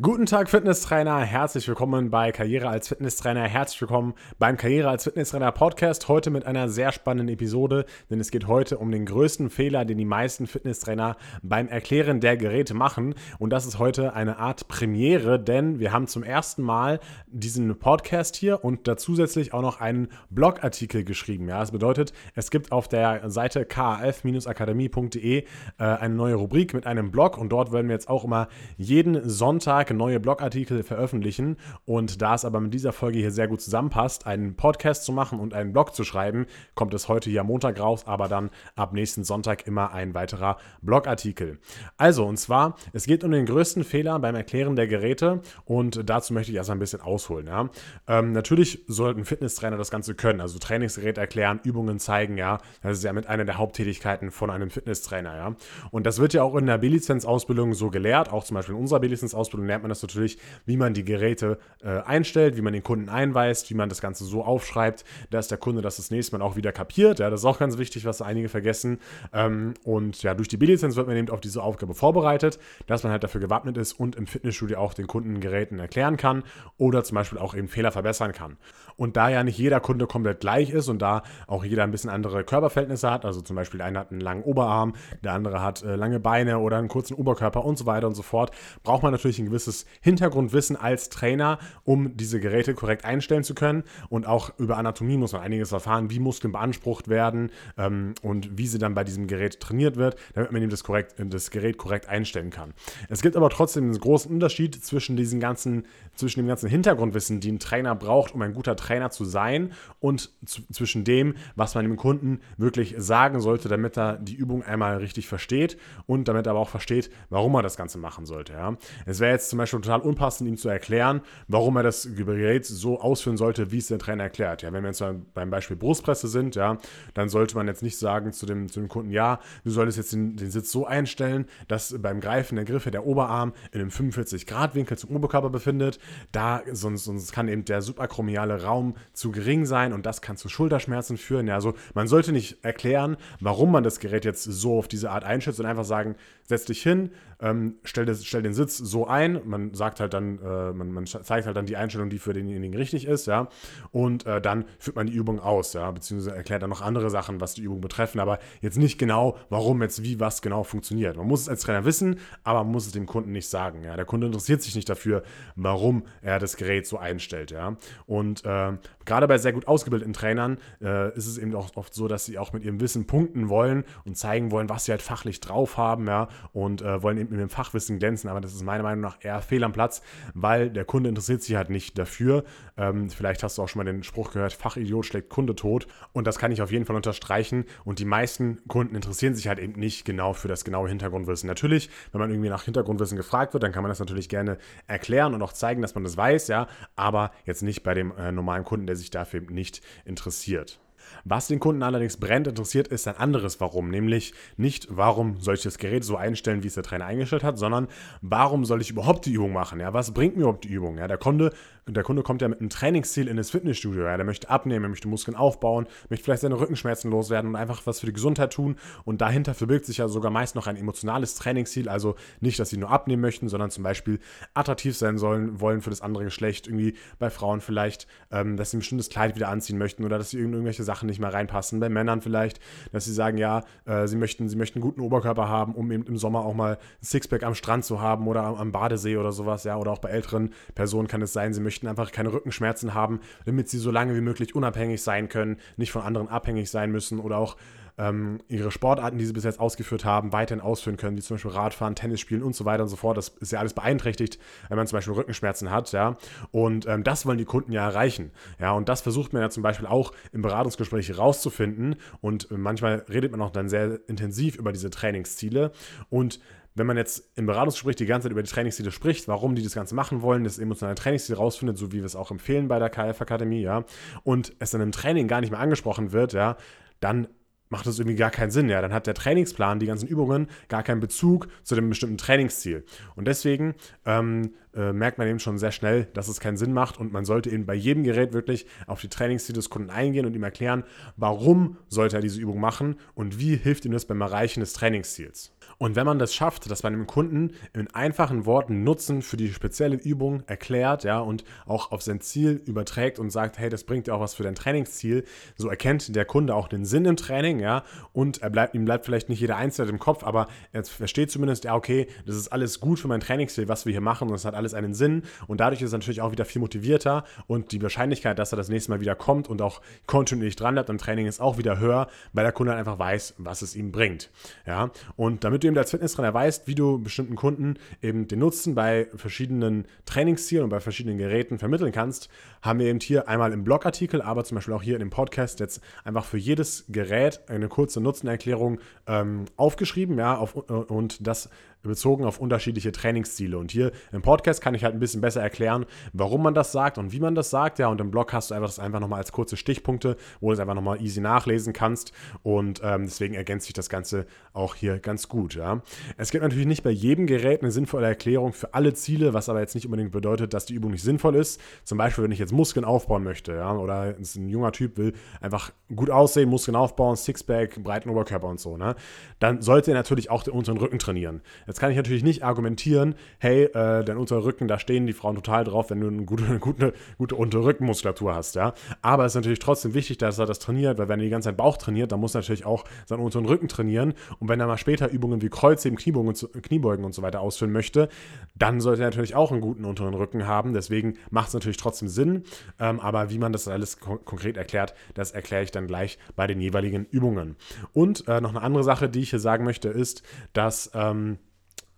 Guten Tag, Fitnesstrainer. Herzlich willkommen bei Karriere als Fitnesstrainer. Herzlich willkommen beim Karriere als Fitnesstrainer Podcast. Heute mit einer sehr spannenden Episode, denn es geht heute um den größten Fehler, den die meisten Fitnesstrainer beim Erklären der Geräte machen. Und das ist heute eine Art Premiere, denn wir haben zum ersten Mal diesen Podcast hier und zusätzlich auch noch einen Blogartikel geschrieben. Ja, das bedeutet, es gibt auf der Seite kaf-akademie.de äh, eine neue Rubrik mit einem Blog und dort werden wir jetzt auch immer jeden Sonntag Tag neue Blogartikel veröffentlichen. Und da es aber mit dieser Folge hier sehr gut zusammenpasst, einen Podcast zu machen und einen Blog zu schreiben, kommt es heute am Montag raus, aber dann ab nächsten Sonntag immer ein weiterer Blogartikel. Also, und zwar, es geht um den größten Fehler beim Erklären der Geräte und dazu möchte ich erstmal ein bisschen ausholen. Ja. Ähm, natürlich sollten Fitnesstrainer das Ganze können, also Trainingsgerät erklären, Übungen zeigen, ja. Das ist ja mit einer der Haupttätigkeiten von einem Fitnesstrainer, ja. Und das wird ja auch in der B-Lizenz-Ausbildung so gelehrt, auch zum Beispiel in unserer B-Lizenz-Ausbildung lernt man das natürlich, wie man die Geräte äh, einstellt, wie man den Kunden einweist, wie man das Ganze so aufschreibt, dass der Kunde das das nächste Mal auch wieder kapiert. Ja, das ist auch ganz wichtig, was einige vergessen. Ähm, und ja, durch die B-Lizenz wird man eben auf diese Aufgabe vorbereitet, dass man halt dafür gewappnet ist und im Fitnessstudio auch den Kunden Geräten erklären kann oder zum Beispiel auch eben Fehler verbessern kann. Und da ja nicht jeder Kunde komplett gleich ist und da auch jeder ein bisschen andere Körperverhältnisse hat, also zum Beispiel der eine hat einen langen Oberarm, der andere hat äh, lange Beine oder einen kurzen Oberkörper und so weiter und so fort, braucht man natürlich ein gewisses gewisses Hintergrundwissen als Trainer, um diese Geräte korrekt einstellen zu können. Und auch über Anatomie muss man einiges erfahren, wie Muskeln beansprucht werden ähm, und wie sie dann bei diesem Gerät trainiert wird, damit man eben das, korrekt, das Gerät korrekt einstellen kann. Es gibt aber trotzdem einen großen Unterschied zwischen diesen ganzen, zwischen dem ganzen Hintergrundwissen, die ein Trainer braucht, um ein guter Trainer zu sein, und zwischen dem, was man dem Kunden wirklich sagen sollte, damit er die Übung einmal richtig versteht und damit er aber auch versteht, warum er das Ganze machen sollte. Ja. Es wäre jetzt zum Beispiel total unpassend, ihm zu erklären, warum er das Gerät so ausführen sollte, wie es der Trainer erklärt. Ja, wenn wir jetzt beim Beispiel Brustpresse sind, ja, dann sollte man jetzt nicht sagen zu dem, zu dem Kunden, ja, du solltest jetzt den, den Sitz so einstellen, dass beim Greifen der Griffe der Oberarm in einem 45-Grad-Winkel zum Oberkörper befindet. Da, sonst, sonst kann eben der subakromiale Raum zu gering sein und das kann zu Schulterschmerzen führen. Ja, also man sollte nicht erklären, warum man das Gerät jetzt so auf diese Art einschätzt, sondern einfach sagen, setz dich hin, ähm, stell, das, stell den Sitz so ein, man sagt halt dann, äh, man, man, zeigt halt dann die Einstellung, die für denjenigen richtig ist, ja. Und äh, dann führt man die Übung aus, ja, beziehungsweise erklärt dann noch andere Sachen, was die Übung betreffen, aber jetzt nicht genau, warum jetzt wie was genau funktioniert. Man muss es als Trainer wissen, aber man muss es dem Kunden nicht sagen. Ja. Der Kunde interessiert sich nicht dafür, warum er das Gerät so einstellt, ja. Und äh, gerade bei sehr gut ausgebildeten Trainern äh, ist es eben auch oft so, dass sie auch mit ihrem Wissen punkten wollen und zeigen wollen, was sie halt fachlich drauf haben, ja, und äh, wollen eben mit dem Fachwissen glänzen. Aber das ist meiner Meinung nach eher fehl am Platz, weil der Kunde interessiert sich halt nicht dafür. Ähm, vielleicht hast du auch schon mal den Spruch gehört, Fachidiot schlägt Kunde tot. Und das kann ich auf jeden Fall unterstreichen. Und die meisten Kunden interessieren sich halt eben nicht genau für das genaue Hintergrundwissen. Natürlich, wenn man irgendwie nach Hintergrundwissen gefragt wird, dann kann man das natürlich gerne erklären und auch zeigen, dass man das weiß, ja. Aber jetzt nicht bei dem äh, normalen Kunden, der sich dafür eben nicht interessiert. Was den Kunden allerdings brennt interessiert, ist ein anderes Warum. Nämlich nicht, warum soll ich das Gerät so einstellen, wie es der Trainer eingestellt hat, sondern warum soll ich überhaupt die Übung machen? Ja, was bringt mir überhaupt die Übung? Ja, der Kunde, der Kunde kommt ja mit einem Trainingsziel in das Fitnessstudio. Ja, der möchte abnehmen, er möchte Muskeln aufbauen, möchte vielleicht seine Rückenschmerzen loswerden und einfach was für die Gesundheit tun. Und dahinter verbirgt sich ja sogar meist noch ein emotionales Trainingsziel. Also nicht, dass sie nur abnehmen möchten, sondern zum Beispiel attraktiv sein sollen, wollen für das andere Geschlecht. Irgendwie bei Frauen vielleicht, ähm, dass sie ein bestimmtes Kleid wieder anziehen möchten oder dass sie irgendwelche Sachen Sachen nicht mehr reinpassen. Bei Männern vielleicht, dass sie sagen, ja, äh, sie, möchten, sie möchten einen guten Oberkörper haben, um eben im Sommer auch mal ein Sixpack am Strand zu haben oder am, am Badesee oder sowas, ja. Oder auch bei älteren Personen kann es sein, sie möchten einfach keine Rückenschmerzen haben, damit sie so lange wie möglich unabhängig sein können, nicht von anderen abhängig sein müssen oder auch ähm, ihre Sportarten, die sie bis jetzt ausgeführt haben, weiterhin ausführen können, wie zum Beispiel Radfahren, Tennis spielen und so weiter und so fort. Das ist ja alles beeinträchtigt, wenn man zum Beispiel Rückenschmerzen hat, ja. Und ähm, das wollen die Kunden ja erreichen. Ja, und das versucht man ja zum Beispiel auch im Beratungsgespräch herauszufinden. Und manchmal redet man auch dann sehr intensiv über diese Trainingsziele. Und wenn man jetzt im Beratungsgespräch die ganze Zeit über die Trainingsziele spricht, warum die das Ganze machen wollen, das emotionale Trainingsziel rausfindet, so wie wir es auch empfehlen bei der KF Akademie, ja, und es dann im Training gar nicht mehr angesprochen wird, ja, dann macht das irgendwie gar keinen Sinn. Ja, dann hat der Trainingsplan, die ganzen Übungen, gar keinen Bezug zu dem bestimmten Trainingsziel. Und deswegen ähm, äh, merkt man eben schon sehr schnell, dass es keinen Sinn macht und man sollte eben bei jedem Gerät wirklich auf die Trainingsziele des Kunden eingehen und ihm erklären, warum sollte er diese Übung machen und wie hilft ihm das beim Erreichen des Trainingsziels. Und wenn man das schafft, dass man dem Kunden in einfachen Worten Nutzen für die spezielle Übung erklärt, ja, und auch auf sein Ziel überträgt und sagt, hey, das bringt dir auch was für dein Trainingsziel, so erkennt der Kunde auch den Sinn im Training, ja, und er bleibt, ihm bleibt vielleicht nicht jeder Einzelne im Kopf, aber er versteht zumindest, ja, okay, das ist alles gut für mein Trainingsziel, was wir hier machen und es hat alles einen Sinn. Und dadurch ist er natürlich auch wieder viel motivierter und die Wahrscheinlichkeit, dass er das nächste Mal wieder kommt und auch kontinuierlich dran bleibt am Training ist auch wieder höher, weil der Kunde einfach weiß, was es ihm bringt, ja, und damit du eben als Fitnesstrainer weißt, wie du bestimmten Kunden eben den Nutzen bei verschiedenen Trainingszielen und bei verschiedenen Geräten vermitteln kannst, haben wir eben hier einmal im Blogartikel, aber zum Beispiel auch hier in dem Podcast jetzt einfach für jedes Gerät eine kurze Nutzenerklärung ähm, aufgeschrieben, ja, auf, äh, und das bezogen auf unterschiedliche Trainingsziele. Und hier im Podcast kann ich halt ein bisschen besser erklären, warum man das sagt und wie man das sagt. Ja, und im Blog hast du einfach das einfach nochmal als kurze Stichpunkte, wo du es einfach nochmal easy nachlesen kannst. Und ähm, deswegen ergänzt sich das Ganze auch hier ganz gut. Ja. Es gibt natürlich nicht bei jedem Gerät eine sinnvolle Erklärung für alle Ziele, was aber jetzt nicht unbedingt bedeutet, dass die Übung nicht sinnvoll ist. Zum Beispiel, wenn ich jetzt Muskeln aufbauen möchte, ja, oder ein junger Typ will einfach gut aussehen, Muskeln aufbauen, Sixpack, breiten Oberkörper und so, ne, dann sollte er natürlich auch den unteren Rücken trainieren. Jetzt kann ich natürlich nicht argumentieren, hey, äh, dein unterer Rücken, da stehen die Frauen total drauf, wenn du eine gute, eine gute, gute Unterrückenmuskulatur hast, ja. Aber es ist natürlich trotzdem wichtig, dass er das trainiert, weil wenn er die ganze Zeit Bauch trainiert, dann muss er natürlich auch seinen unteren Rücken trainieren. Und wenn er mal später Übungen wie Kreuzheben, Kniebeugen und, Kniebeugen und so weiter ausführen möchte, dann sollte er natürlich auch einen guten unteren Rücken haben. Deswegen macht es natürlich trotzdem Sinn. Ähm, aber wie man das alles kon konkret erklärt, das erkläre ich dann gleich bei den jeweiligen Übungen. Und äh, noch eine andere Sache, die ich hier sagen möchte, ist, dass ähm,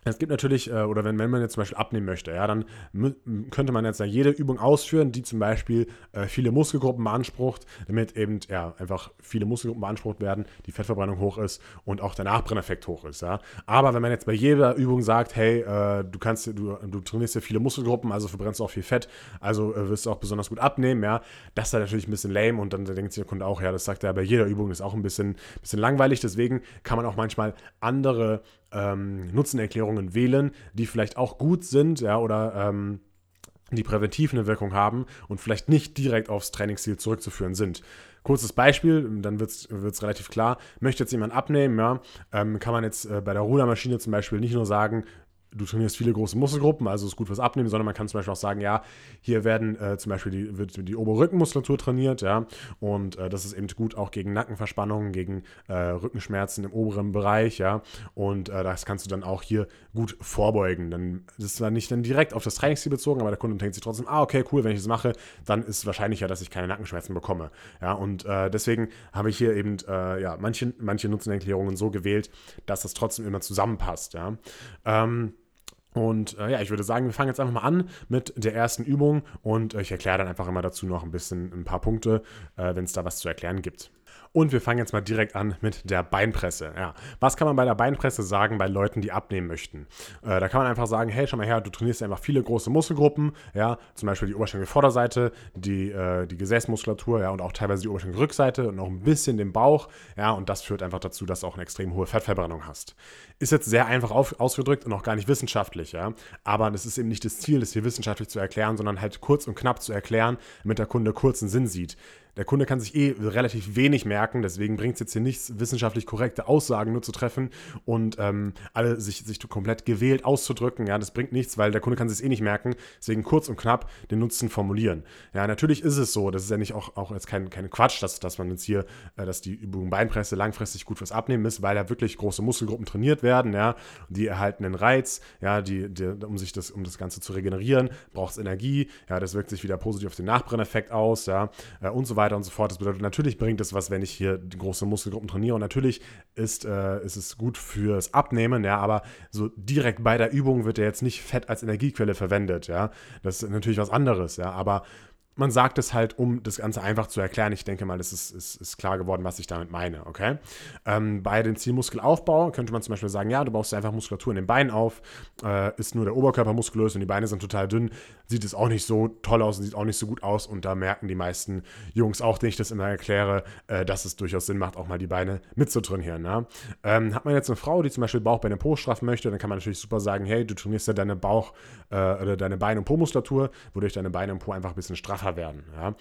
es gibt natürlich, äh, oder wenn, man jetzt zum Beispiel abnehmen möchte, ja, dann könnte man jetzt jede Übung ausführen, die zum Beispiel äh, viele Muskelgruppen beansprucht, damit eben ja, einfach viele Muskelgruppen beansprucht werden, die Fettverbrennung hoch ist und auch der Nachbrenneffekt hoch ist. Ja. Aber wenn man jetzt bei jeder Übung sagt, hey, äh, du kannst, du, du trainierst ja viele Muskelgruppen, also verbrennst du auch viel Fett, also wirst du auch besonders gut abnehmen, ja, das ist natürlich ein bisschen lame und dann denkt sich der Kunde auch, ja, das sagt er bei jeder Übung, ist auch ein bisschen, bisschen langweilig, deswegen kann man auch manchmal andere ähm, Nutzenerklärungen wählen, die vielleicht auch gut sind, ja, oder ähm, die präventiv eine Wirkung haben und vielleicht nicht direkt aufs Trainingsziel zurückzuführen sind. Kurzes Beispiel, dann wird es relativ klar. Möchte jetzt jemand abnehmen, ja, ähm, kann man jetzt äh, bei der Rudermaschine zum Beispiel nicht nur sagen, du trainierst viele große Muskelgruppen, also ist gut fürs Abnehmen, sondern man kann zum Beispiel auch sagen, ja, hier werden äh, zum Beispiel die, wird die Oberrückenmuskulatur trainiert, ja, und äh, das ist eben gut auch gegen Nackenverspannungen, gegen äh, Rückenschmerzen im oberen Bereich, ja, und äh, das kannst du dann auch hier gut vorbeugen. Dann das ist zwar nicht dann direkt auf das Trainingsziel bezogen, aber der Kunde denkt sich trotzdem, ah, okay, cool, wenn ich das mache, dann ist es wahrscheinlicher, dass ich keine Nackenschmerzen bekomme, ja, und äh, deswegen habe ich hier eben, äh, ja, manche, manche Nutzenerklärungen so gewählt, dass das trotzdem immer zusammenpasst, ja. Ähm, und äh, ja, ich würde sagen, wir fangen jetzt einfach mal an mit der ersten Übung und äh, ich erkläre dann einfach immer dazu noch ein bisschen ein paar Punkte, äh, wenn es da was zu erklären gibt. Und wir fangen jetzt mal direkt an mit der Beinpresse. Ja. Was kann man bei der Beinpresse sagen bei Leuten, die abnehmen möchten? Äh, da kann man einfach sagen, hey, schau mal her, du trainierst einfach viele große Muskelgruppen, ja, zum Beispiel die Oberschenkelvorderseite, die, äh, die Gesäßmuskulatur, ja, und auch teilweise die Oberschenkelrückseite und noch ein bisschen den Bauch, ja, und das führt einfach dazu, dass du auch eine extrem hohe Fettverbrennung hast. Ist jetzt sehr einfach auf, ausgedrückt und auch gar nicht wissenschaftlich, ja, aber das ist eben nicht das Ziel, das hier wissenschaftlich zu erklären, sondern halt kurz und knapp zu erklären, damit der Kunde kurzen Sinn sieht. Der Kunde kann sich eh relativ wenig merken, deswegen bringt es jetzt hier nichts, wissenschaftlich korrekte Aussagen nur zu treffen und ähm, alle sich, sich komplett gewählt auszudrücken. Ja, das bringt nichts, weil der Kunde kann sich eh nicht merken. Deswegen kurz und knapp den Nutzen formulieren. Ja, natürlich ist es so, das ist ja nicht auch, auch jetzt kein, kein Quatsch, dass, dass man jetzt hier, äh, dass die Übung Beinpresse langfristig gut fürs Abnehmen ist, weil da wirklich große Muskelgruppen trainiert werden, ja, die erhalten einen Reiz, ja, die, die, um sich das, um das Ganze zu regenerieren, braucht es Energie, ja, das wirkt sich wieder positiv auf den Nachbrenneffekt aus, ja, äh, und so weiter und so fort. Das bedeutet, natürlich bringt es was, wenn ich hier große Muskelgruppen trainiere. Und natürlich ist, äh, ist es gut fürs Abnehmen, ja, aber so direkt bei der Übung wird ja jetzt nicht Fett als Energiequelle verwendet, ja. Das ist natürlich was anderes, ja. Aber man sagt es halt, um das Ganze einfach zu erklären. Ich denke mal, das ist, ist, ist klar geworden, was ich damit meine, okay? Ähm, bei dem Zielmuskelaufbau könnte man zum Beispiel sagen, ja, du baust einfach Muskulatur in den Beinen auf, äh, ist nur der Oberkörper muskulös und die Beine sind total dünn, sieht es auch nicht so toll aus und sieht auch nicht so gut aus und da merken die meisten Jungs auch, den ich das immer erkläre, äh, dass es durchaus Sinn macht, auch mal die Beine mitzutrainieren, ne? ähm, hat man jetzt eine Frau, die zum Beispiel Bauch, Beine, Po straffen möchte, dann kann man natürlich super sagen, hey, du trainierst ja deine Bauch- äh, oder deine Beine- und Po-Muskulatur, wodurch deine Beine und Po einfach ein bisschen straffer werden. Ja.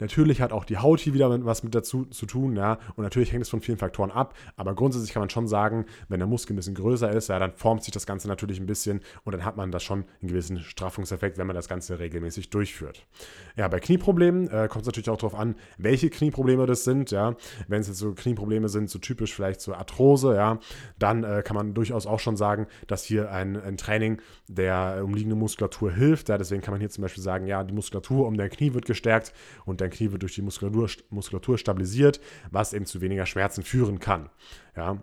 Natürlich hat auch die Haut hier wieder was mit dazu zu tun, ja, und natürlich hängt es von vielen Faktoren ab, aber grundsätzlich kann man schon sagen, wenn der Muskel ein bisschen größer ist, ja, dann formt sich das Ganze natürlich ein bisschen und dann hat man das schon einen gewissen Straffungseffekt, wenn man das Ganze regelmäßig durchführt. Ja, bei Knieproblemen äh, kommt es natürlich auch darauf an, welche Knieprobleme das sind, ja. Wenn es jetzt so Knieprobleme sind, so typisch vielleicht so Arthrose, ja, dann äh, kann man durchaus auch schon sagen, dass hier ein, ein Training der umliegenden Muskulatur hilft. Ja. Deswegen kann man hier zum Beispiel sagen, ja, die Muskulatur um dein Knie wird gestärkt und dein Knie wird durch die Muskulatur, Muskulatur stabilisiert, was eben zu weniger Schmerzen führen kann. Ja.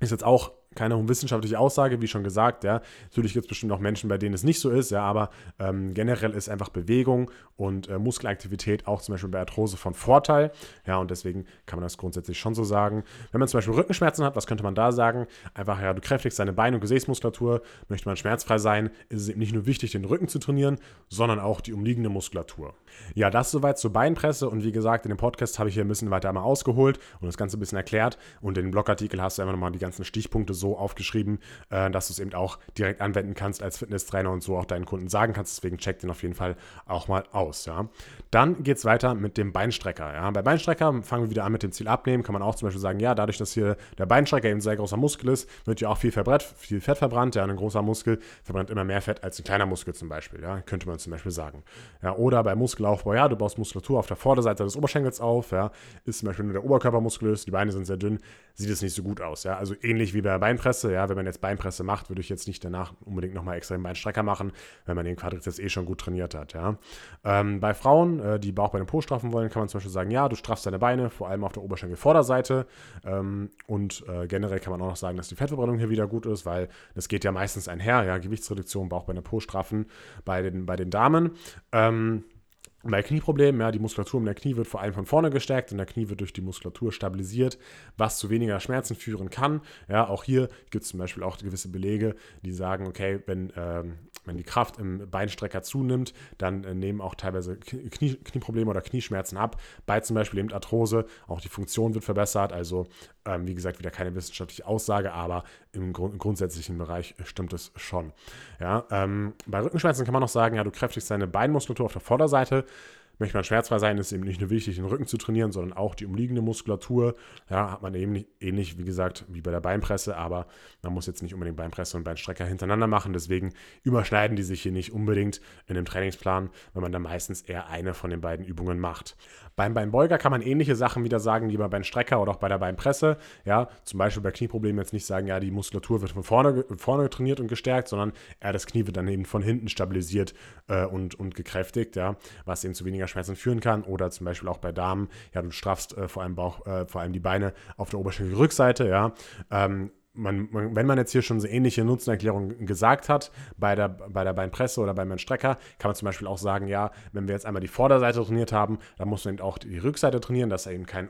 Ist jetzt auch keine wissenschaftliche Aussage, wie schon gesagt, ja. Natürlich gibt es bestimmt auch Menschen, bei denen es nicht so ist, ja, aber ähm, generell ist einfach Bewegung und äh, Muskelaktivität auch zum Beispiel bei Arthrose von Vorteil, ja, und deswegen kann man das grundsätzlich schon so sagen. Wenn man zum Beispiel Rückenschmerzen hat, was könnte man da sagen? Einfach, ja, du kräftigst deine Beine- und Gesäßmuskulatur, möchte man schmerzfrei sein, ist es eben nicht nur wichtig, den Rücken zu trainieren, sondern auch die umliegende Muskulatur. Ja, das soweit zur Beinpresse und wie gesagt, in dem Podcast habe ich hier ein bisschen weiter einmal ausgeholt und das Ganze ein bisschen erklärt und in dem Blogartikel hast du einfach nochmal die ganzen Stichpunkte so aufgeschrieben, äh, dass du es eben auch direkt anwenden kannst als Fitnesstrainer und so auch deinen Kunden sagen kannst. Deswegen check den auf jeden Fall auch mal aus. Ja. Dann geht es weiter mit dem Beinstrecker. Ja. Bei Beinstrecker fangen wir wieder an mit dem Ziel abnehmen. Kann man auch zum Beispiel sagen, ja, dadurch, dass hier der Beinstrecker eben sehr großer Muskel ist, wird ja auch viel, verbrennt, viel Fett verbrannt. Ja, ein großer Muskel verbrennt immer mehr Fett als ein kleiner Muskel zum Beispiel. Ja, könnte man zum Beispiel sagen. Ja, oder bei Muskelaufbau, ja, du baust Muskulatur auf der Vorderseite des Oberschenkels auf. Ja, ist zum Beispiel nur der Oberkörper muskulös, die Beine sind sehr dünn, sieht es nicht so gut aus. Ja, also ähnlich wie bei der Beinpresse. Ja, wenn man jetzt Beinpresse macht, würde ich jetzt nicht danach unbedingt nochmal extra den Beinstrecker machen, wenn man den Quadrizeps eh schon gut trainiert hat. Ja. Ähm, bei Frauen, äh, die Bauch bei den Po straffen wollen, kann man zum Beispiel sagen, ja, du straffst deine Beine, vor allem auf der Oberschenkelvorderseite. Ähm, und äh, generell kann man auch noch sagen, dass die Fettverbrennung hier wieder gut ist, weil das geht ja meistens einher, ja, Gewichtsreduktion, Bauch bei den Po straffen bei den, bei den Damen. Ähm, bei Knieproblemen, ja, die Muskulatur um der Knie wird vor allem von vorne gestärkt und der Knie wird durch die Muskulatur stabilisiert, was zu weniger Schmerzen führen kann. Ja, auch hier gibt es zum Beispiel auch gewisse Belege, die sagen, okay, wenn, ähm, wenn die Kraft im Beinstrecker zunimmt, dann äh, nehmen auch teilweise Knie, Knieprobleme oder Knieschmerzen ab. Bei zum Beispiel eben Arthrose, auch die Funktion wird verbessert. Also, ähm, wie gesagt, wieder keine wissenschaftliche Aussage, aber im, Grund, im grundsätzlichen Bereich stimmt es schon. Ja, ähm, bei Rückenschmerzen kann man noch sagen, ja, du kräftigst deine Beinmuskulatur auf der Vorderseite Möchte man schmerzfrei sein, ist eben nicht nur wichtig, den Rücken zu trainieren, sondern auch die umliegende Muskulatur. Ja, hat man eben nicht, ähnlich, wie gesagt, wie bei der Beinpresse, aber man muss jetzt nicht unbedingt Beinpresse und Beinstrecker hintereinander machen. Deswegen überschneiden die sich hier nicht unbedingt in dem Trainingsplan, wenn man dann meistens eher eine von den beiden Übungen macht. Beim Beinbeuger kann man ähnliche Sachen wieder sagen wie bei Beinstrecker oder auch bei der Beinpresse. Ja, zum Beispiel bei Knieproblemen jetzt nicht sagen, ja, die Muskulatur wird von vorne, vorne trainiert und gestärkt, sondern eher das Knie wird dann eben von hinten stabilisiert äh, und, und gekräftigt, ja, was eben zu weniger Schmerzen führen kann. Oder zum Beispiel auch bei Damen, ja, du straffst äh, vor allem Bauch, äh, vor allem die Beine auf der Oberschenkelrückseite, ja. Ähm, man, man, wenn man jetzt hier schon so ähnliche Nutzenerklärungen gesagt hat, bei der, bei der Beinpresse oder beim Strecker, kann man zum Beispiel auch sagen, ja, wenn wir jetzt einmal die Vorderseite trainiert haben, dann muss man eben auch die Rückseite trainieren, dass eben kein,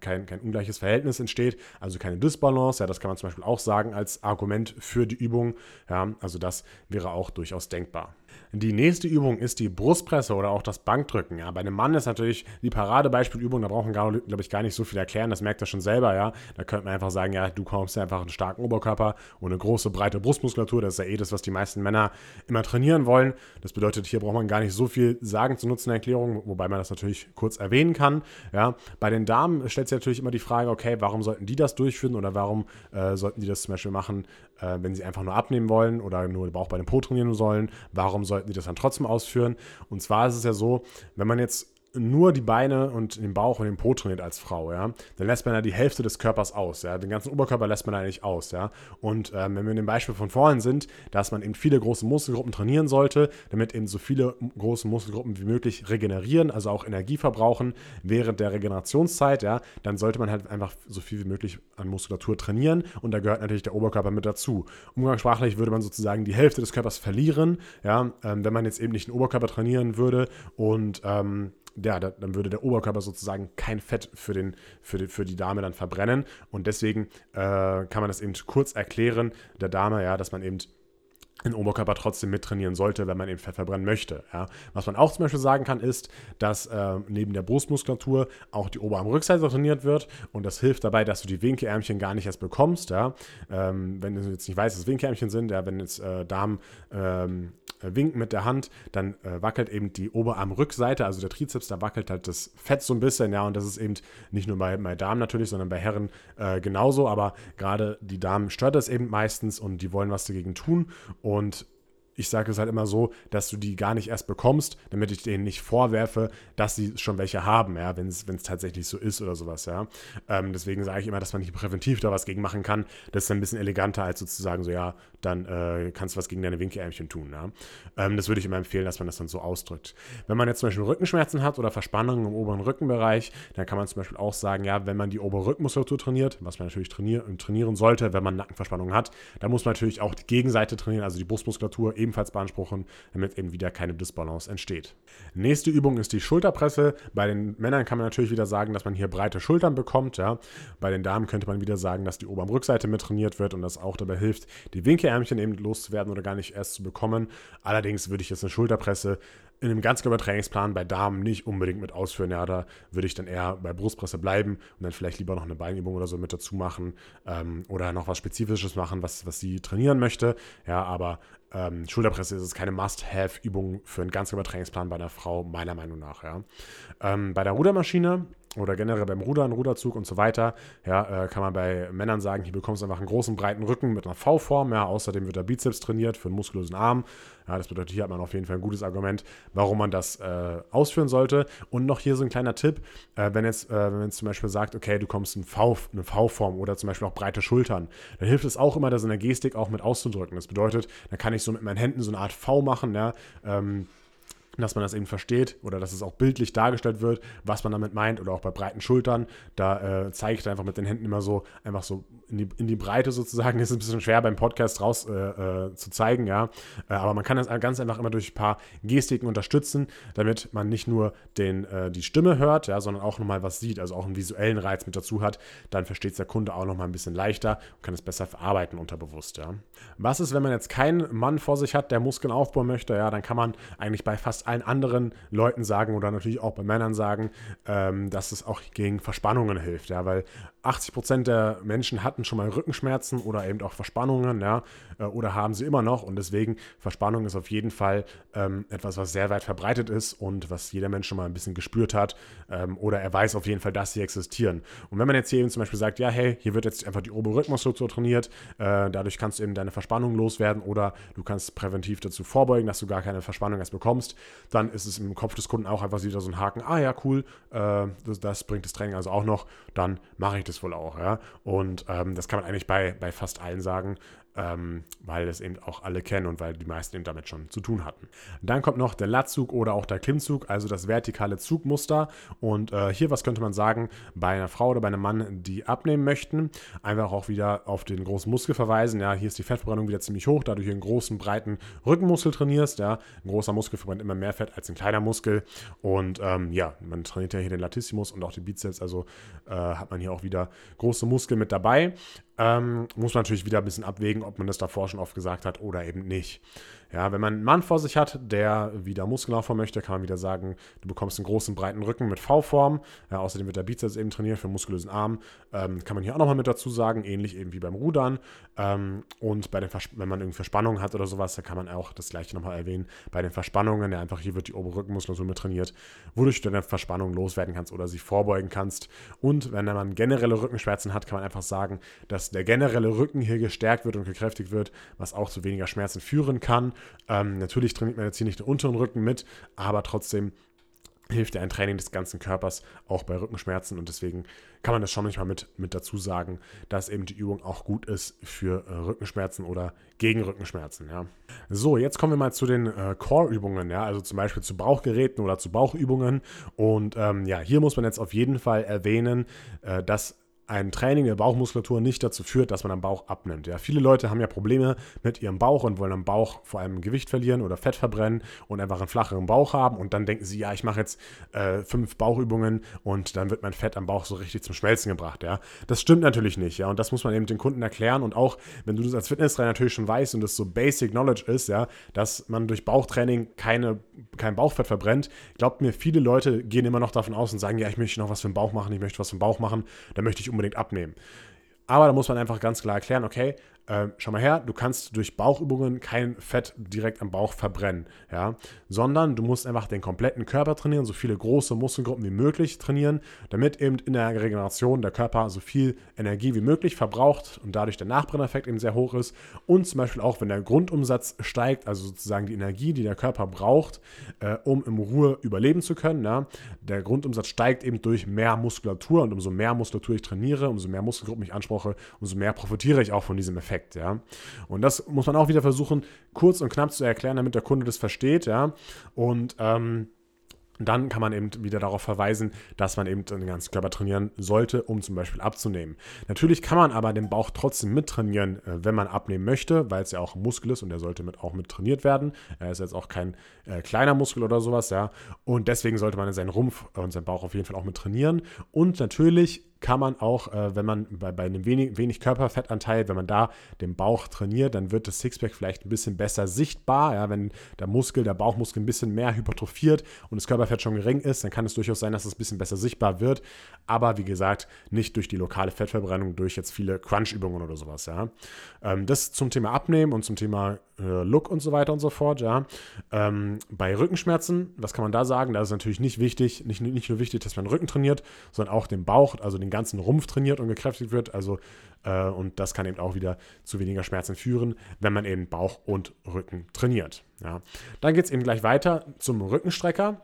kein, kein ungleiches Verhältnis entsteht, also keine Dysbalance. Ja, das kann man zum Beispiel auch sagen als Argument für die Übung. Ja, also das wäre auch durchaus denkbar. Die nächste Übung ist die Brustpresse oder auch das Bankdrücken. Ja, bei einem Mann ist natürlich die Paradebeispielübung, da brauchen wir, glaube ich, gar nicht so viel erklären, das merkt er schon selber, ja. Da könnte man einfach sagen, ja, du kommst einfach einen starken Oberkörper und eine große, breite Brustmuskulatur. Das ist ja eh das, was die meisten Männer immer trainieren wollen. Das bedeutet, hier braucht man gar nicht so viel sagen zu Nutzenerklärung, wobei man das natürlich kurz erwähnen kann. Ja, bei den Damen stellt sich natürlich immer die Frage, okay, warum sollten die das durchführen oder warum äh, sollten die das zum Beispiel machen, äh, wenn sie einfach nur abnehmen wollen oder nur Bauch bei dem Po trainieren sollen? Warum sollten die das dann trotzdem ausführen? Und zwar ist es ja so, wenn man jetzt nur die Beine und den Bauch und den Po trainiert als Frau, ja, dann lässt man ja die Hälfte des Körpers aus, ja, den ganzen Oberkörper lässt man eigentlich aus, ja. Und ähm, wenn wir in dem Beispiel von vorhin sind, dass man eben viele große Muskelgruppen trainieren sollte, damit eben so viele große Muskelgruppen wie möglich regenerieren, also auch Energie verbrauchen während der Regenerationszeit, ja, dann sollte man halt einfach so viel wie möglich an Muskulatur trainieren und da gehört natürlich der Oberkörper mit dazu. Umgangssprachlich würde man sozusagen die Hälfte des Körpers verlieren, ja, ähm, wenn man jetzt eben nicht den Oberkörper trainieren würde und ähm, ja, dann würde der Oberkörper sozusagen kein Fett für, den, für, die, für die Dame dann verbrennen. Und deswegen äh, kann man das eben kurz erklären der Dame, ja, dass man eben den Oberkörper trotzdem mittrainieren sollte, wenn man eben Fett verbrennen möchte. Ja. Was man auch zum Beispiel sagen kann, ist, dass äh, neben der Brustmuskulatur auch die Oberarmrückseite trainiert wird und das hilft dabei, dass du die Winkelärmchen gar nicht erst bekommst. Ja. Ähm, wenn du jetzt nicht weißt, was Winkelärmchen sind, ja, wenn jetzt äh, Damen ähm, äh, winken mit der Hand, dann äh, wackelt eben die Oberarmrückseite, also der Trizeps, da wackelt halt das Fett so ein bisschen, ja, und das ist eben nicht nur bei, bei Damen natürlich, sondern bei Herren äh, genauso, aber gerade die Damen stört das eben meistens und die wollen was dagegen tun und ich sage es halt immer so, dass du die gar nicht erst bekommst, damit ich denen nicht vorwerfe, dass sie schon welche haben, ja, wenn es tatsächlich so ist oder sowas, ja. Ähm, deswegen sage ich immer, dass man nicht präventiv da was gegen machen kann. Das ist ein bisschen eleganter, als sozusagen so, ja, dann äh, kannst du was gegen deine Winkelärmchen tun, ja. Ähm, das würde ich immer empfehlen, dass man das dann so ausdrückt. Wenn man jetzt zum Beispiel Rückenschmerzen hat oder Verspannungen im oberen Rückenbereich, dann kann man zum Beispiel auch sagen, ja, wenn man die obere Rückenmuskulatur trainiert, was man natürlich trainier trainieren sollte, wenn man Nackenverspannungen hat, dann muss man natürlich auch die Gegenseite trainieren, also die Brustmuskulatur ebenfalls beanspruchen, damit eben wieder keine Disbalance entsteht. Nächste Übung ist die Schulterpresse. Bei den Männern kann man natürlich wieder sagen, dass man hier breite Schultern bekommt. Ja. Bei den Damen könnte man wieder sagen, dass die Oberarmrückseite mit trainiert wird und das auch dabei hilft, die Winkelärmchen eben loszuwerden oder gar nicht erst zu bekommen. Allerdings würde ich jetzt eine Schulterpresse in einem Ganzkörpertrainingsplan bei Damen nicht unbedingt mit ausführen. Ja, da würde ich dann eher bei Brustpresse bleiben und dann vielleicht lieber noch eine Beinübung oder so mit dazu machen ähm, oder noch was Spezifisches machen, was, was sie trainieren möchte. Ja, aber ähm, Schulterpresse ist es keine Must-Have-Übung für einen Ganzkörpertrainingsplan bei einer Frau, meiner Meinung nach. Ja. Ähm, bei der Rudermaschine oder generell beim Rudern, Ruderzug und so weiter, ja, äh, kann man bei Männern sagen, hier bekommst du einfach einen großen, breiten Rücken mit einer V-Form. Ja, außerdem wird der Bizeps trainiert für einen muskulösen Arm. Ja, das bedeutet, hier hat man auf jeden Fall ein gutes Argument, warum man das äh, ausführen sollte. Und noch hier so ein kleiner Tipp, äh, wenn, jetzt, äh, wenn man zum Beispiel sagt, okay, du kommst in v, eine V-Form oder zum Beispiel auch breite Schultern, dann hilft es auch immer, das in der Gestik auch mit auszudrücken. Das bedeutet, dann kann ich so mit meinen Händen so eine Art V machen, ja, ähm, dass man das eben versteht oder dass es auch bildlich dargestellt wird, was man damit meint oder auch bei breiten Schultern. Da äh, zeige ich einfach mit den Händen immer so, einfach so in die, in die Breite sozusagen. Das ist ein bisschen schwer beim Podcast raus äh, äh, zu zeigen, ja. Äh, aber man kann das ganz einfach immer durch ein paar Gestiken unterstützen, damit man nicht nur den, äh, die Stimme hört, ja, sondern auch nochmal was sieht, also auch einen visuellen Reiz mit dazu hat. Dann versteht es der Kunde auch nochmal ein bisschen leichter und kann es besser verarbeiten unterbewusst, ja. Was ist, wenn man jetzt keinen Mann vor sich hat, der Muskeln aufbauen möchte, ja, dann kann man eigentlich bei fast allen anderen Leuten sagen oder natürlich auch bei Männern sagen, ähm, dass es auch gegen Verspannungen hilft, ja, weil 80 Prozent der Menschen hatten schon mal Rückenschmerzen oder eben auch Verspannungen, ja, äh, oder haben sie immer noch und deswegen Verspannung ist auf jeden Fall ähm, etwas, was sehr weit verbreitet ist und was jeder Mensch schon mal ein bisschen gespürt hat ähm, oder er weiß auf jeden Fall, dass sie existieren. Und wenn man jetzt hier eben zum Beispiel sagt, ja, hey, hier wird jetzt einfach die obere Rückenmuskulatur trainiert, äh, dadurch kannst du eben deine Verspannung loswerden oder du kannst präventiv dazu vorbeugen, dass du gar keine Verspannung erst bekommst, dann ist es im Kopf des Kunden auch einfach wieder so ein Haken, ah ja, cool, äh, das, das, bringt das Training also auch noch, dann mache ich das wohl auch, ja. Und ähm, das kann man eigentlich bei, bei fast allen sagen ähm, weil es eben auch alle kennen und weil die meisten eben damit schon zu tun hatten. Dann kommt noch der Lattzug oder auch der Klimmzug, also das vertikale Zugmuster. Und äh, hier, was könnte man sagen, bei einer Frau oder bei einem Mann, die abnehmen möchten, einfach auch wieder auf den großen Muskel verweisen. Ja, hier ist die Fettverbrennung wieder ziemlich hoch, da du hier einen großen, breiten Rückenmuskel trainierst. Ja, ein großer Muskel verbrennt immer mehr Fett als ein kleiner Muskel. Und ähm, ja, man trainiert ja hier den Latissimus und auch den Bizeps, also äh, hat man hier auch wieder große Muskeln mit dabei. Ähm, muss man natürlich wieder ein bisschen abwägen, ob man das davor schon oft gesagt hat oder eben nicht. Ja, wenn man einen Mann vor sich hat, der wieder Muskelaufbau möchte, kann man wieder sagen, du bekommst einen großen, breiten Rücken mit V-Form. Ja, außerdem wird der Bizeps eben trainiert für muskulösen Arm. Ähm, kann man hier auch nochmal mit dazu sagen, ähnlich eben wie beim Rudern. Ähm, und bei den wenn man irgendwie Verspannungen hat oder sowas, da kann man auch das gleiche nochmal erwähnen. Bei den Verspannungen, ja, einfach hier wird die obere Rückenmuskulatur mit trainiert, wodurch du deine Verspannung loswerden kannst oder sie vorbeugen kannst. Und wenn man generelle Rückenschmerzen hat, kann man einfach sagen, dass der generelle Rücken hier gestärkt wird und gekräftigt wird, was auch zu weniger Schmerzen führen kann. Ähm, natürlich trainiert man jetzt hier nicht den unteren Rücken mit, aber trotzdem hilft ja ein Training des ganzen Körpers auch bei Rückenschmerzen und deswegen kann man das schon manchmal mit, mit dazu sagen, dass eben die Übung auch gut ist für äh, Rückenschmerzen oder gegen Rückenschmerzen. Ja. So, jetzt kommen wir mal zu den äh, Core-Übungen, ja, also zum Beispiel zu Bauchgeräten oder zu Bauchübungen und ähm, ja, hier muss man jetzt auf jeden Fall erwähnen, äh, dass ein Training der Bauchmuskulatur nicht dazu führt, dass man am Bauch abnimmt. Ja, viele Leute haben ja Probleme mit ihrem Bauch und wollen am Bauch vor allem Gewicht verlieren oder Fett verbrennen und einfach einen flacheren Bauch haben und dann denken sie, ja, ich mache jetzt äh, fünf Bauchübungen und dann wird mein Fett am Bauch so richtig zum Schmelzen gebracht. Ja, das stimmt natürlich nicht. Ja, und das muss man eben den Kunden erklären und auch, wenn du das als Fitnesstrainer natürlich schon weißt und das so Basic Knowledge ist, ja, dass man durch Bauchtraining keine, kein Bauchfett verbrennt, glaubt mir, viele Leute gehen immer noch davon aus und sagen, ja, ich möchte noch was für den Bauch machen, ich möchte was für den Bauch machen, da möchte ich unbedingt abnehmen. Aber da muss man einfach ganz klar erklären, okay, äh, schau mal her, du kannst durch Bauchübungen kein Fett direkt am Bauch verbrennen, ja, sondern du musst einfach den kompletten Körper trainieren, so viele große Muskelgruppen wie möglich trainieren, damit eben in der Regeneration der Körper so viel Energie wie möglich verbraucht und dadurch der Nachbrenneffekt eben sehr hoch ist. Und zum Beispiel auch, wenn der Grundumsatz steigt, also sozusagen die Energie, die der Körper braucht, äh, um in Ruhe überleben zu können, ja, der Grundumsatz steigt eben durch mehr Muskulatur und umso mehr Muskulatur ich trainiere, umso mehr Muskelgruppen ich anspreche, umso mehr profitiere ich auch von diesem Effekt, ja. Und das muss man auch wieder versuchen, kurz und knapp zu erklären, damit der Kunde das versteht, ja. Und ähm, dann kann man eben wieder darauf verweisen, dass man eben den ganzen Körper trainieren sollte, um zum Beispiel abzunehmen. Natürlich kann man aber den Bauch trotzdem mittrainieren, äh, wenn man abnehmen möchte, weil es ja auch ein Muskel ist und der sollte mit auch mit trainiert werden. Er ist jetzt auch kein äh, kleiner Muskel oder sowas, ja. Und deswegen sollte man seinen Rumpf und seinen Bauch auf jeden Fall auch mit trainieren. Und natürlich kann man auch, äh, wenn man bei, bei einem wenig, wenig, Körperfettanteil, wenn man da den Bauch trainiert, dann wird das Sixpack vielleicht ein bisschen besser sichtbar. Ja, wenn der Muskel, der Bauchmuskel ein bisschen mehr hypertrophiert und das Körperfett schon gering ist, dann kann es durchaus sein, dass es ein bisschen besser sichtbar wird. Aber wie gesagt, nicht durch die lokale Fettverbrennung, durch jetzt viele Crunch-Übungen oder sowas. Ja. Ähm, das zum Thema Abnehmen und zum Thema äh, Look und so weiter und so fort. Ja. Ähm, bei Rückenschmerzen, was kann man da sagen? Da ist natürlich nicht wichtig, nicht, nicht nur wichtig, dass man den Rücken trainiert, sondern auch den Bauch, also den ganzen Rumpf trainiert und gekräftigt wird. Also, äh, und das kann eben auch wieder zu weniger Schmerzen führen, wenn man eben Bauch und Rücken trainiert. Ja. Dann geht es eben gleich weiter zum Rückenstrecker.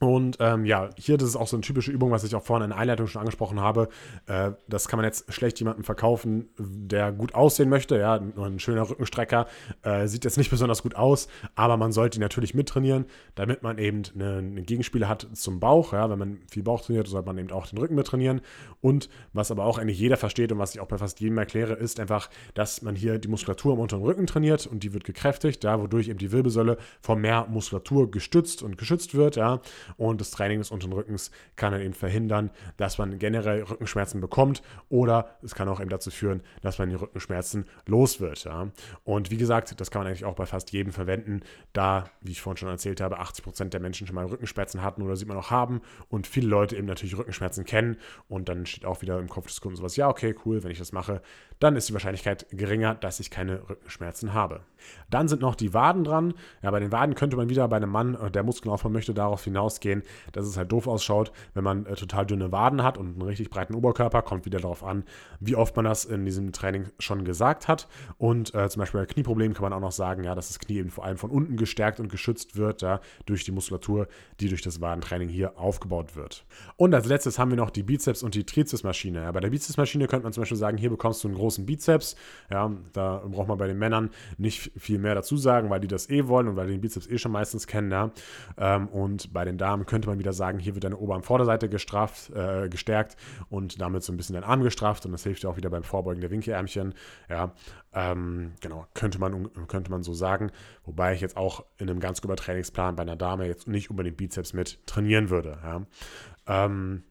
Und ähm, ja, hier, das ist auch so eine typische Übung, was ich auch vorhin in der Einleitung schon angesprochen habe. Äh, das kann man jetzt schlecht jemandem verkaufen, der gut aussehen möchte. Ja, nur ein schöner Rückenstrecker äh, sieht jetzt nicht besonders gut aus, aber man sollte ihn natürlich mittrainieren, damit man eben eine, eine Gegenspiele hat zum Bauch. Ja, wenn man viel Bauch trainiert, sollte man eben auch den Rücken mittrainieren. Und was aber auch eigentlich jeder versteht und was ich auch bei fast jedem erkläre, ist einfach, dass man hier die Muskulatur im unteren Rücken trainiert und die wird gekräftigt, ja, wodurch eben die Wirbelsäule von mehr Muskulatur gestützt und geschützt wird. Ja und das Training des unteren Rückens kann dann eben verhindern, dass man generell Rückenschmerzen bekommt oder es kann auch eben dazu führen, dass man die Rückenschmerzen los wird. Ja. Und wie gesagt, das kann man eigentlich auch bei fast jedem verwenden, da, wie ich vorhin schon erzählt habe, 80 Prozent der Menschen schon mal Rückenschmerzen hatten oder sie immer noch haben und viele Leute eben natürlich Rückenschmerzen kennen und dann steht auch wieder im Kopf des Kunden sowas, ja, okay, cool, wenn ich das mache, dann ist die Wahrscheinlichkeit geringer, dass ich keine Rückenschmerzen habe. Dann sind noch die Waden dran. Ja, bei den Waden könnte man wieder bei einem Mann, äh, der Muskeln aufbauen möchte, darauf hinausgehen, dass es halt doof ausschaut, wenn man äh, total dünne Waden hat und einen richtig breiten Oberkörper. Kommt wieder darauf an, wie oft man das in diesem Training schon gesagt hat. Und äh, zum Beispiel bei Knieproblemen kann man auch noch sagen, ja, dass das Knie eben vor allem von unten gestärkt und geschützt wird, ja, durch die Muskulatur, die durch das Wadentraining hier aufgebaut wird. Und als letztes haben wir noch die Bizeps- und die Trizepsmaschine. Ja, bei der Bizepsmaschine könnte man zum Beispiel sagen, hier bekommst du einen großen Bizeps. Ja, da braucht man bei den Männern nicht viel mehr dazu sagen, weil die das eh wollen und weil die den Bizeps eh schon meistens kennen. Ja. Ähm, und bei den Damen könnte man wieder sagen, hier wird deine Oberarm-Vorderseite gestraft, äh, gestärkt und damit so ein bisschen dein Arm gestrafft und das hilft ja auch wieder beim Vorbeugen der Winkelärmchen. Ja, ähm, genau, könnte man, könnte man so sagen. Wobei ich jetzt auch in einem ganz Trainingsplan bei einer Dame jetzt nicht unbedingt Bizeps mit trainieren würde. Ja. Ähm,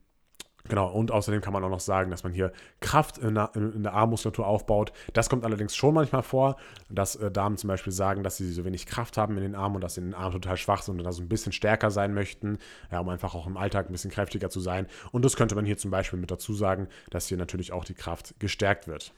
Genau, und außerdem kann man auch noch sagen, dass man hier Kraft in der, Armmuskulatur aufbaut. Das kommt allerdings schon manchmal vor, dass äh, Damen zum Beispiel sagen, dass sie so wenig Kraft haben in den Armen und dass sie in den Armen total schwach sind und da so ein bisschen stärker sein möchten, ja, um einfach auch im Alltag ein bisschen kräftiger zu sein. Und das könnte man hier zum Beispiel mit dazu sagen, dass hier natürlich auch die Kraft gestärkt wird.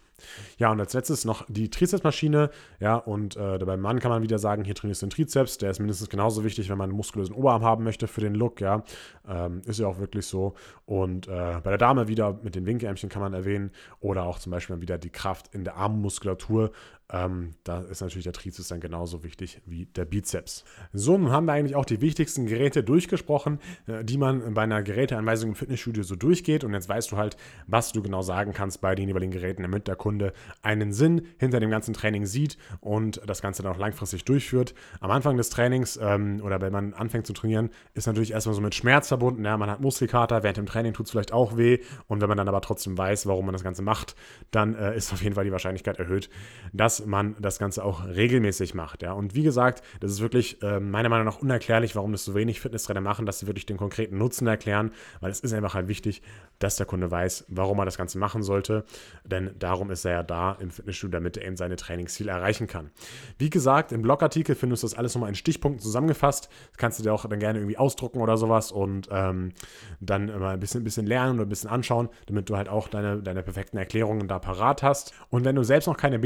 Ja, und als letztes noch die Trizepsmaschine. Ja, und äh, beim Mann kann man wieder sagen, hier trainierst du den Trizeps. Der ist mindestens genauso wichtig, wenn man einen muskulösen Oberarm haben möchte für den Look. Ja, ähm, ist ja auch wirklich so. Und äh, bei der Dame wieder mit den Winkelärmchen kann man erwähnen. Oder auch zum Beispiel wieder die Kraft in der Armmuskulatur. Ähm, da ist natürlich der Trizeps dann genauso wichtig wie der Bizeps. So, nun haben wir eigentlich auch die wichtigsten Geräte durchgesprochen, äh, die man bei einer Geräteanweisung im Fitnessstudio so durchgeht. Und jetzt weißt du halt, was du genau sagen kannst bei den jeweiligen Geräten, damit der Kunde einen Sinn hinter dem ganzen Training sieht und das Ganze dann auch langfristig durchführt. Am Anfang des Trainings ähm, oder wenn man anfängt zu trainieren, ist natürlich erstmal so mit Schmerz verbunden. Ja, man hat Muskelkater, während dem Training tut es vielleicht auch weh. Und wenn man dann aber trotzdem weiß, warum man das Ganze macht, dann äh, ist auf jeden Fall die Wahrscheinlichkeit erhöht, dass dass man das Ganze auch regelmäßig macht. Ja. Und wie gesagt, das ist wirklich äh, meiner Meinung nach unerklärlich, warum das so wenig Fitnesstrainer machen, dass sie wirklich den konkreten Nutzen erklären, weil es ist einfach halt wichtig, dass der Kunde weiß, warum er das Ganze machen sollte. Denn darum ist er ja da im Fitnessstudio, damit er eben seine Trainingsziele erreichen kann. Wie gesagt, im Blogartikel findest du das alles nochmal in Stichpunkten zusammengefasst. Das kannst du dir auch dann gerne irgendwie ausdrucken oder sowas und ähm, dann mal ein bisschen, ein bisschen lernen oder ein bisschen anschauen, damit du halt auch deine, deine perfekten Erklärungen da parat hast. Und wenn du selbst noch keine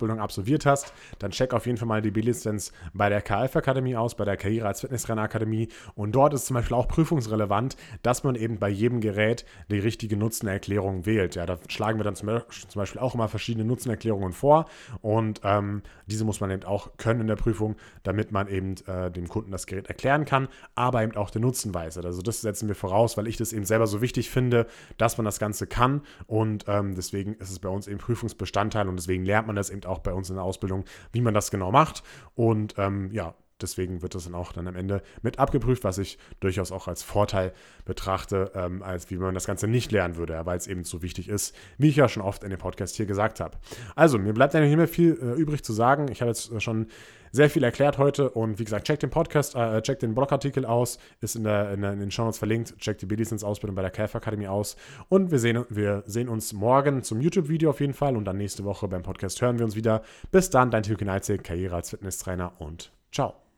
B-Lizenz-Ausbildung absolviert hast, dann check auf jeden Fall mal die B-Lizenz bei der KF Akademie aus, bei der Karriere als Fitnesstrainer Akademie. Und dort ist zum Beispiel auch prüfungsrelevant, dass man eben bei jedem Gerät die richtige Nutzenerklärung wählt. Ja, da schlagen wir dann zum Beispiel auch immer verschiedene Nutzenerklärungen vor und ähm, diese muss man eben auch können in der Prüfung, damit man eben äh, dem Kunden das Gerät erklären kann, aber eben auch den Nutzen weiß. Also das setzen wir voraus, weil ich das eben selber so wichtig finde, dass man das Ganze kann und ähm, deswegen ist es bei uns eben Prüfungsbestandteil und deswegen lernt man das eben auch bei uns in der Ausbildung, wie man das genau macht und ähm, ja, deswegen wird das dann auch dann am Ende mit abgeprüft, was ich durchaus auch als Vorteil betrachte, ähm, als wie man das Ganze nicht lernen würde, weil es eben so wichtig ist, wie ich ja schon oft in dem Podcast hier gesagt habe. Also, mir bleibt eigentlich nicht mehr viel äh, übrig zu sagen. Ich habe jetzt schon sehr viel erklärt heute. Und wie gesagt, checkt den Podcast, äh, checkt den Blogartikel aus, ist in, der, in, der, in den Show Notes verlinkt, checkt die B-Lizenz-Ausbildung bei der KF Akademie aus. Und wir sehen, wir sehen uns morgen zum YouTube-Video auf jeden Fall. Und dann nächste Woche beim Podcast hören wir uns wieder. Bis dann, dein Tilke Neizig, Karriere als Fitnesstrainer. Und ciao.